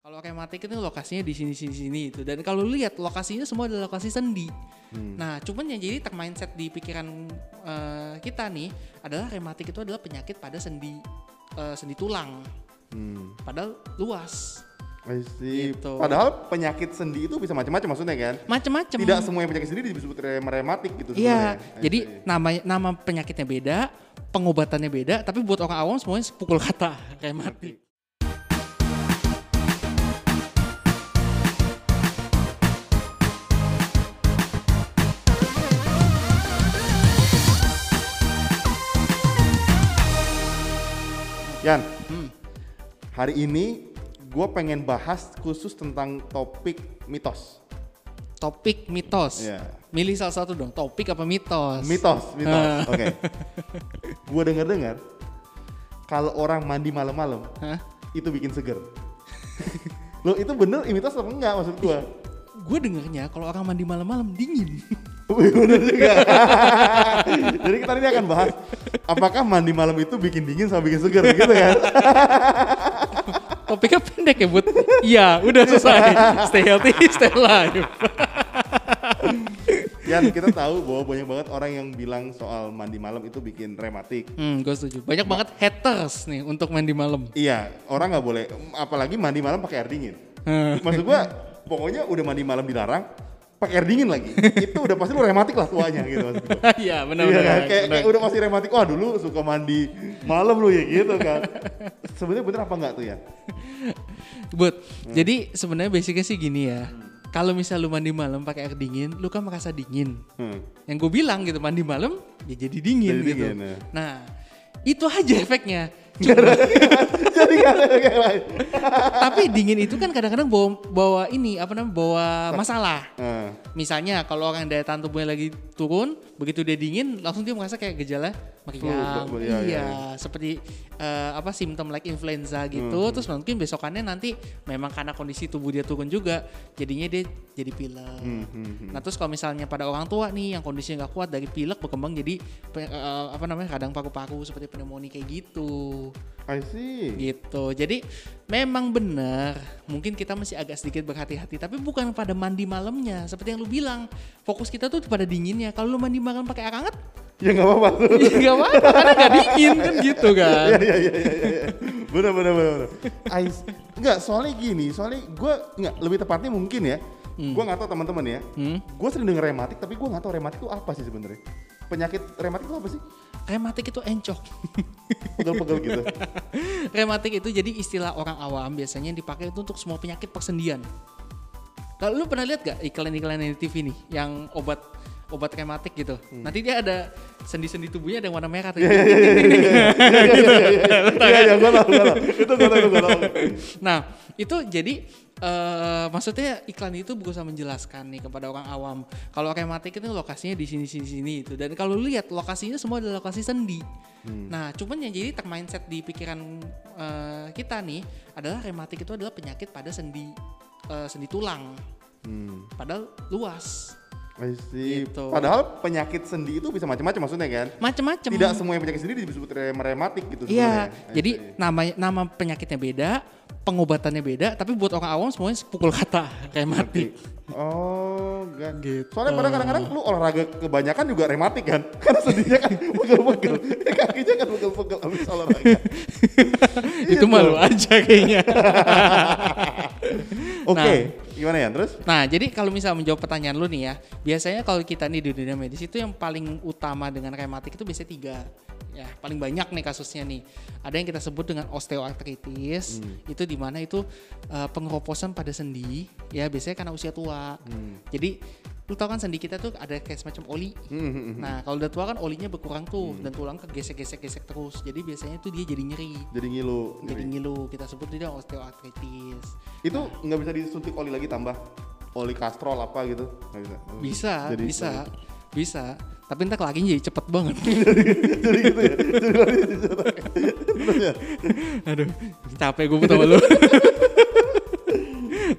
Kalau rematik itu lokasinya di sini sini sini itu dan kalau lihat lokasinya semua adalah lokasi sendi. Nah, cuman yang jadi tak mindset di pikiran eh, kita nih adalah rematik itu adalah penyakit pada sendi eh, sendi tulang. Hmm. Padahal luas. Gitu. Padahal penyakit sendi itu bisa macam-macam maksudnya kan? Macem-macem. Tidak semua yang penyakit sendi disebut rem- rematik gitu Iya, jadi nama nama penyakitnya beda, pengobatannya beda, tapi buat orang awam semuanya pukul kata rematik. Yan, Hmm. hari ini gue pengen bahas khusus tentang topik mitos. Topik mitos. Iya. Milih salah satu dong, topik apa mitos? Mitos, mitos. Ah. Oke. Gue denger-dengar kalau orang mandi malam-malam itu bikin seger. Lo itu bener mitos apa enggak maksud gue? Gue dengernya kalau orang mandi malam-malam dingin. Bener juga. Jadi kita ini akan bahas apakah mandi malam itu bikin dingin sama bikin seger gitu kan? Topiknya pendek ya, Bud? Iya, udah selesai. Stay healthy, stay alive. Yan kita tahu bahwa banyak banget orang yang bilang soal mandi malam itu bikin rematik. Hmm, gue setuju. Banyak banget haters nih untuk mandi malam. Iya, orang nggak boleh, apalagi mandi malam pakai air dingin. Hmm. Maksud gua, pokoknya udah mandi malam dilarang, pakai air dingin lagi. itu udah pasti lu rematik lah tuanya gitu. Iya, benar Iya benar. kan? Kayak, kayak udah pasti rematik. Wah dulu suka mandi malam lu ya gitu kan. Sebenarnya bener apa enggak tuh ya? But, Hmm. jadi sebenarnya basicnya sih gini ya. Kalau misal lu mandi malam pakai air dingin, lu kan merasa dingin. Hmm. Yang gue bilang gitu, mandi malam ya jadi dingin Jadi gitu. dingin, ya. Nah, itu aja efeknya. Jadi gak ada lain. Tapi dingin itu kan kadang-kadang bawa, bawa ini apa namanya bawa masalah. Nah, Misalnya kalau orang daya tahan tubuhnya lagi turun, begitu dia dingin, langsung dia merasa kayak gejala meriang. Flu, iya, iya, iya. seperti eh, apa simptom like influenza gitu. Hmm. Terus mungkin besokannya nanti memang karena kondisi tubuh dia turun juga, jadinya dia jadi pilek. hmm, hmm, hmm. Nah terus kalau misalnya pada orang tua nih yang kondisinya nggak kuat dari pilek berkembang jadi eh, apa namanya kadang paru-paru seperti pneumonia kayak gitu I see. gitu. Jadi memang benar mungkin kita masih agak sedikit berhati-hati tapi bukan pada mandi malamnya seperti yang lu bilang fokus kita tuh pada dinginnya. Kalau lu mandi malam pakai air hangat Ya nggak apa-apa ya nggak apa-apa karena nggak dingin kan gitu kan. Iya iya iya iya bener bener. bener. I, enggak soalnya gini, soalnya gue nggak lebih tepatnya mungkin ya. Gue nggak tahu teman-teman ya. Hmm. Gue sering denger rematik, tapi gue nggak tahu rematik itu apa sih sebenarnya. Penyakit rematik itu apa sih? Rematik itu encok. Pegel-pegel gitu. Rematik itu jadi istilah orang awam biasanya yang dipakai itu untuk semua penyakit persendian. Kalau lu pernah lihat gak iklan-iklan di TV nih yang obat obat rematik gitu. Nanti dia ada sendi-sendi tubuhnya ada yang warna merah tuh. Iya iya tahu. Itu gue tahu gue tahu. Nah, itu jadi eh maksudnya iklan itu berusaha menjelaskan nih kepada orang awam kalau rematik itu lokasinya di sini sini sini itu dan kalau lihat lokasinya semua adalah lokasi sendi. Nah, cuman yang jadi tak mindset di pikiran eh, kita nih adalah rematik itu adalah penyakit pada sendi eh, sendi tulang. Hmm. Padahal luas. Gitu. Padahal penyakit sendi itu bisa macam-macam maksudnya kan? Macem-macem. Tidak semua yang penyakit sendi disebut rem- rematik gitu Iya, jadi nama nama penyakitnya beda, pengobatannya beda, tapi buat orang awam semuanya pukul kata rematik. Oh, enggak. Gitu. Soalnya pada kadang-kadang lu olahraga kebanyakan juga rematik kan? Karena sendinya kan pegel-pegel. Eh, Kakinya kan pegel-pegel habis olahraga. Itu malu aja kayaknya. Oke, gimana ya? Terus? Nah, jadi kalau misal menjawab pertanyaan lu nih ya, biasanya kalau kita nih di dunia medis itu yang paling utama dengan rematik itu biasanya tiga. Ya, paling banyak nih kasusnya nih. Ada yang kita sebut dengan osteoartritis, itu di mana itu eh, pengeroposan pada sendi, ya biasanya karena usia tua. Jadi lu tahu kan sendi kita tuh ada kayak semacam oli. Hmm, Nah, kalau udah tua kan olinya berkurang tuh dan tulang kegesek-gesek-gesek terus. Jadi biasanya tuh dia jadi nyeri. Jadi ngilu. Jadi ngilu, kita sebut dia osteoartritis. Itu nggak bisa disuntik oli lagi tambah oli kastrol apa gitu? Nggak bisa. Bisa, Jadi- bisa, bisa. Tapi ntar lakinya jadi cepet banget. Jadi gitu ya. Jadi lari Aduh, capek gue sama lu.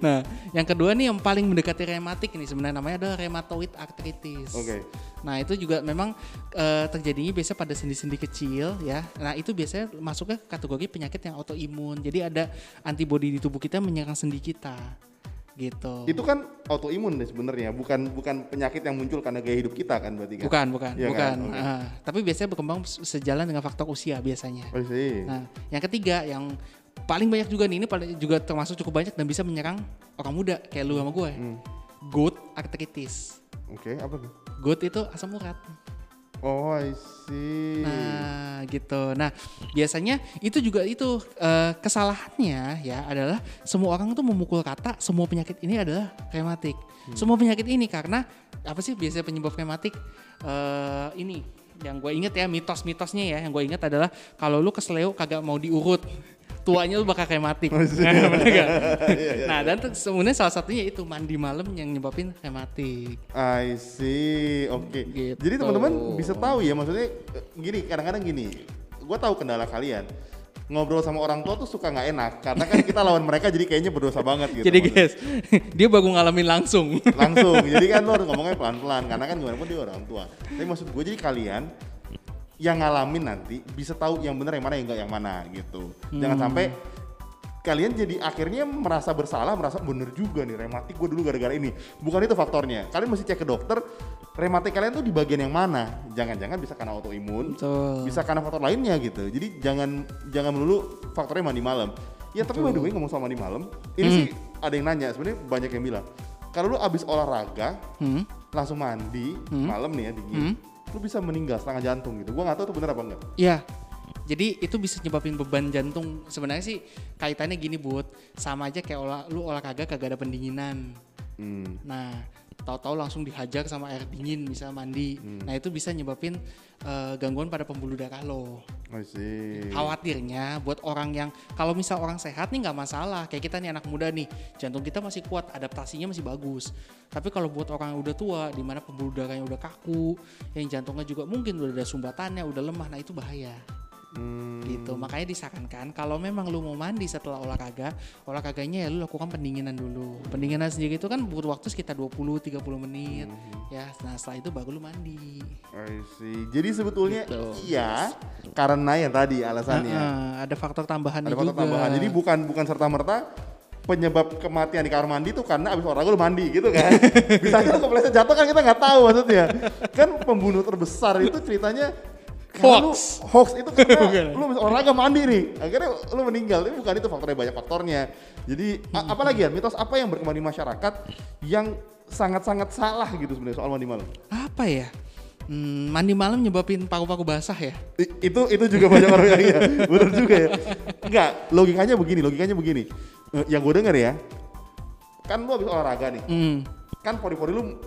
Nah, yang kedua nih yang paling mendekati rematik nih sebenarnya namanya adalah rheumatoid arthritis. Oke. Nah, itu juga memang eh, terjadinya biasa pada sendi-sendi kecil ya. Nah, itu biasanya masuknya ke kategori penyakit yang autoimun. Jadi ada antibodi di tubuh kita menyerang sendi kita. Gitu. Itu kan autoimun deh sebenarnya, bukan bukan penyakit yang muncul karena gaya hidup kita kan berarti kan? Bukan, bukan, Iya bukan. kan? Oke. Ah, tapi biasanya berkembang se- sejalan dengan faktor usia biasanya. Oh, sih. Nah, yang ketiga yang paling banyak juga nih ini paling juga termasuk cukup banyak dan bisa menyerang orang muda kayak lu sama gue. Hmm. Gout arthritis. Oke, apa tuh? Gout itu asam urat. Oh, I see. Nah, gitu. Nah, biasanya itu juga itu eh, kesalahannya ya adalah semua orang tuh memukul kata semua penyakit ini adalah rematik. Semua penyakit ini karena apa sih biasanya penyebab rematik eh ini yang gue inget ya mitos-mitosnya ya yang gue inget adalah kalau lu kesleo kagak mau diurut tuanya lu bakal rematik. Nah, bener nggak? nah, dan sebenarnya salah satunya itu mandi malam yang nyebabin rematik. I see. Oke. Gitu. Jadi teman-teman bisa tahu ya maksudnya eh, gini, kadang-kadang gini. Gue tahu kendala kalian. Ngobrol sama orang tua tuh suka nggak enak karena kan kita lawan mereka jadi kayaknya berdosa banget gitu. Jadi maksudnya. guys, dia baru ngalamin langsung. langsung. jadi kan lo harus ngomongnya pelan-pelan karena kan gimana pun dia orang tua. Tapi maksud gue jadi kalian yang ngalamin nanti bisa tahu yang benar yang mana yang enggak yang mana gitu. Jangan sampai kalian jadi akhirnya merasa bersalah, merasa bener juga nih rematik gue dulu gara-gara ini. Bukan itu faktornya. Kalian mesti cek ke dokter rematik kalian tuh di bagian yang mana. Jangan-jangan bisa karena autoimun, Betul. bisa karena faktor lainnya gitu. Jadi jangan jangan melulu faktornya mandi malam. Ya tapi by the way ngomong soal mandi malam, ini sih ada yang nanya sebenarnya banyak yang bilang kalau lu abis olahraga Hmm? langsung mandi malam nih ya dingin, lu bisa meninggal setengah jantung gitu. Gua nggak tahu itu benar apa enggak. Iya. Jadi itu bisa nyebabin beban jantung. Sebenarnya sih kaitannya gini, Bud. Sama aja kayak olah, lu olahraga kagak ada pendinginan. Hmm. Nah, tahu-tahu langsung dihajar sama air dingin misalnya mandi. Nah, itu bisa nyebabin eh, gangguan pada pembuluh darah lo. Khawatirnya buat orang yang kalau misal orang sehat nih nggak masalah. Kayak kita nih anak muda nih, jantung kita masih kuat, adaptasinya masih bagus. Tapi kalau buat orang yang udah tua, di mana pembuluh darahnya udah kaku, yang jantungnya juga mungkin udah ada sumbatannya, udah lemah, nah itu bahaya Hmm. gitu makanya disarankan kalau memang lu mau mandi setelah olahraga olahraganya ya lu lakukan pendinginan dulu pendinginan sendiri itu kan butuh waktu sekitar 20-30 menit ya nah setelah itu baru lu mandi I see. Jadi sebetulnya Gitu. iya karena yang tadi alasannya. Nah, ada faktor tambahan Ada faktor juga tambahan. Jadi bukan bukan serta merta penyebab kematian di kamar mandi tuh karena abis olahraga lu mandi gitu kan. Bisa aja lu kepleset jatuh kan kita nggak tahu maksudnya. Kan pembunuh terbesar itu ceritanya karena lu- Hoax. hoax itu karena lu olahraga mandi nih. Akhirnya lu meninggal. Tapi bukan itu faktornya banyak faktornya. Jadi Hmm. apalagi ya mitos apa yang berkembang di masyarakat yang sangat-sangat salah gitu sebenarnya soal mandi malam. apa ya Hmm, mandi malam nyebabin paru-paru basah ya I- itu itu juga banyak orang yang iya bener juga ya enggak logikanya begini logikanya begini Eh, yang gue denger ya kan lu habis olahraga nih hmm. kan pori-pori lu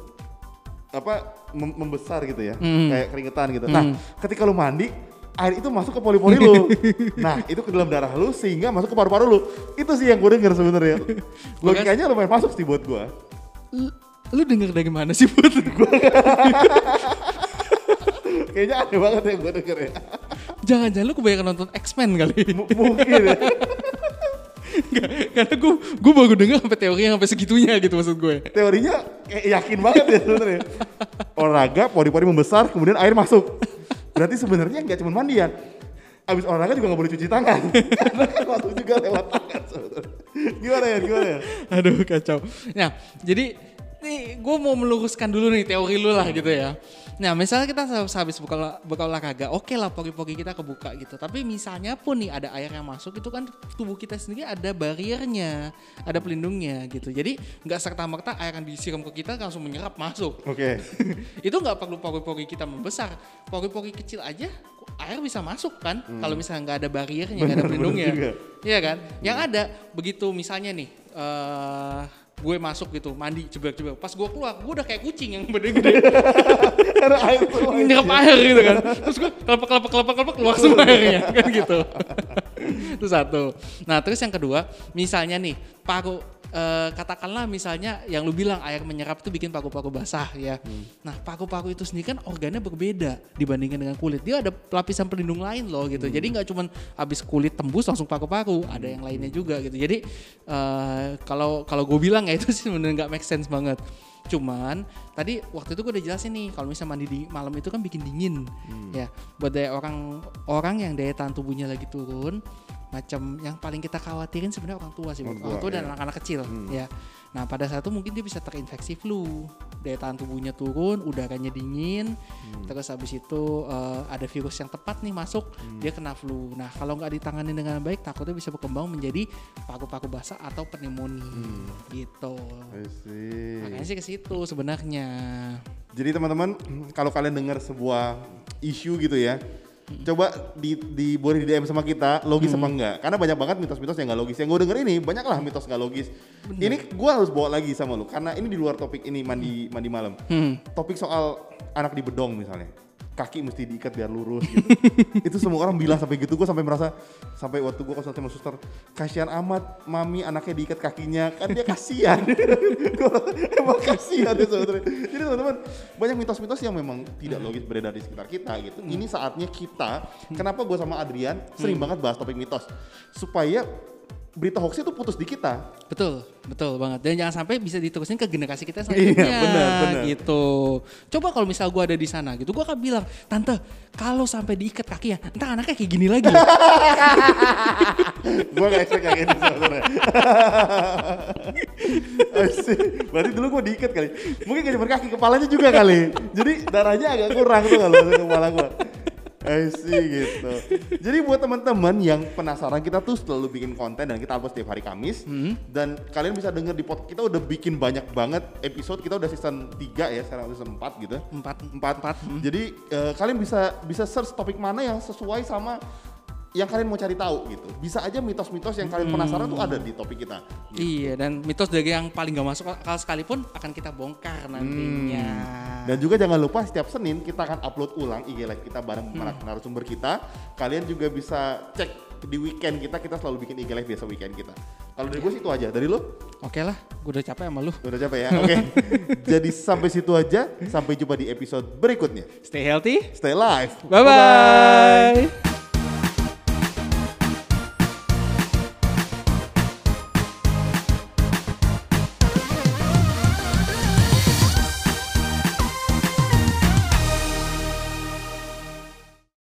apa mem- membesar gitu ya. Hmm. kayak keringetan gitu. Nah ketika lu mandi air itu masuk ke pori-pori lu. Nah itu ke dalam darah lu sehingga masuk ke paru-paru lu. Itu sih yang gue denger sebenarnya. Logikanya lumayan masuk sih buat gue lu, lu denger dari mana sih buat kayaknya aneh banget ya gue denger ya. Jangan-jangan lu kebanyakan nonton X-Men kali? M- mungkin. Ya Nggak, karena gue gue baru denger sampai teorinya sampai segitunya gitu maksud gue teorinya kayak yakin banget ya sebenarnya. Olahraga, pori-pori membesar, kemudian air masuk. Berarti sebenarnya nggak cuma mandian. Abis olahraga juga nggak boleh cuci tangan. Kan masuk juga lewat tangan sebenarnya. Gimana ya, gimana ya? Aduh kacau. Nah jadi nih gue mau meluruskan dulu nih teori lu lah gitu ya. Nah misalnya kita habis- buka, buka olahraga, oke lah pori-pori kita kebuka gitu. Tapi misalnya pun nih ada air yang masuk itu kan tubuh kita sendiri ada bariernya, ada pelindungnya gitu. Jadi nggak serta merta air yang disiram ke kita langsung menyerap masuk. Oke. itu nggak perlu pori-pori kita membesar. Pori-pori kecil aja air bisa masuk kan kalau misalnya nggak ada bariernya, nggak ada pelindungnya. Iya kan? Yang ada begitu misalnya nih eh gue masuk gitu mandi jebak-jebak. Pas gue keluar gue udah kayak kucing yang gede-gede. Karena air nyerap air gitu kan. Terus gue kelepek kelepek kelepek kelepek keluar semua airnya kan gitu. Itu satu. Nah terus yang kedua misalnya nih paru eh, katakanlah misalnya yang lu bilang air menyerap itu bikin paku-paku basah ya. Nah paku-paku itu sendiri kan organnya berbeda dibandingkan dengan kulit. Dia ada lapisan pelindung lain loh gitu. Jadi nggak cuman habis kulit tembus langsung paku-paku, ada yang lainnya juga gitu. Jadi eh, kalau kalau gue bilang ya itu sih sebenarnya nggak make sense banget. Cuman tadi waktu itu gue udah jelasin nih kalau misalnya mandi di malam itu kan bikin dingin ya. Buat daya orang orang yang daya tahan tubuhnya lagi turun macam yang paling kita khawatirin sebenarnya orang tua sih Orang orang tua tua, dan ya. anak-anak kecil ya. Nah pada saat itu mungkin dia bisa terinfeksi flu, daya tahan tubuhnya turun, udaranya dingin, terus habis itu eh, ada virus yang tepat nih masuk, dia kena flu. Nah kalau nggak ditangani dengan baik, takutnya bisa berkembang menjadi paku-paku basah atau pneumonia gitu. I see. Makanya sih ke situ sebenarnya. Jadi teman-teman, kalau kalian dengar sebuah isu gitu ya, coba di, di boleh di DM sama kita logis apa enggak? Karena banyak banget mitos-mitos yang nggak logis. Yang gue denger ini banyak lah mitos nggak logis. Ini gue harus bawa lagi sama lu, karena ini di luar topik ini mandi mandi malam. Hmm. Topik soal anak di bedong misalnya, kaki mesti diikat biar lurus. Gitu. Itu semua orang bilang sampai gitu, gue sampai merasa sampai waktu gue konsultasi sama suster, kasihan amat mami anaknya diikat kakinya, kan dia kasihan. Emang kasihan ya sebetulnya. Jadi teman-teman banyak mitos-mitos yang memang tidak logis beredar di sekitar kita gitu. Ini saatnya kita, kenapa gue sama Adrian sering banget bahas topik mitos supaya berita hoax itu putus di kita. Betul, betul banget. Dan jangan sampai bisa diterusin ke generasi kita Iya, selanjutnya. benar, benar. Gitu. Coba kalau misal gue ada di sana gitu, gue akan bilang, tante, kalau sampai diikat kakinya, entah anaknya kayak gini lagi. loh." gue gak expect kayak gitu sebenarnya. Asik. Berarti dulu gue diikat kali. Mungkin gak cuma kaki, kepalanya juga kali. Jadi darahnya agak kurang tuh kalau kepala gue. Sih gitu. Jadi buat teman-teman yang penasaran kita tuh selalu bikin konten dan kita upload setiap hari Kamis dan kalian bisa denger di podcast kita udah bikin banyak banget episode kita udah season 3 ya sekarang season 4 gitu. Empat. Empat. Jadi eh, kalian bisa bisa search topik mana yang sesuai sama yang kalian mau cari tahu gitu. Bisa aja mitos-mitos yang kalian penasaran tuh ada di topik kita. Iya, dan mitos dari yang paling gak masuk akal sekalipun akan kita bongkar nantinya. Dan juga jangan lupa setiap Senin kita akan upload ulang IG live kita bareng para narasumber kita. Kalian juga bisa cek di weekend kita, kita selalu bikin IG live biasa weekend kita. Kalau dari gue sih itu aja. Dari lo? Oke lah, gue udah capek sama lu. Udah capek ya? Oke. Jadi sampai situ aja. Sampai jumpa di episode berikutnya. Stay healthy. Stay live. Bye-bye.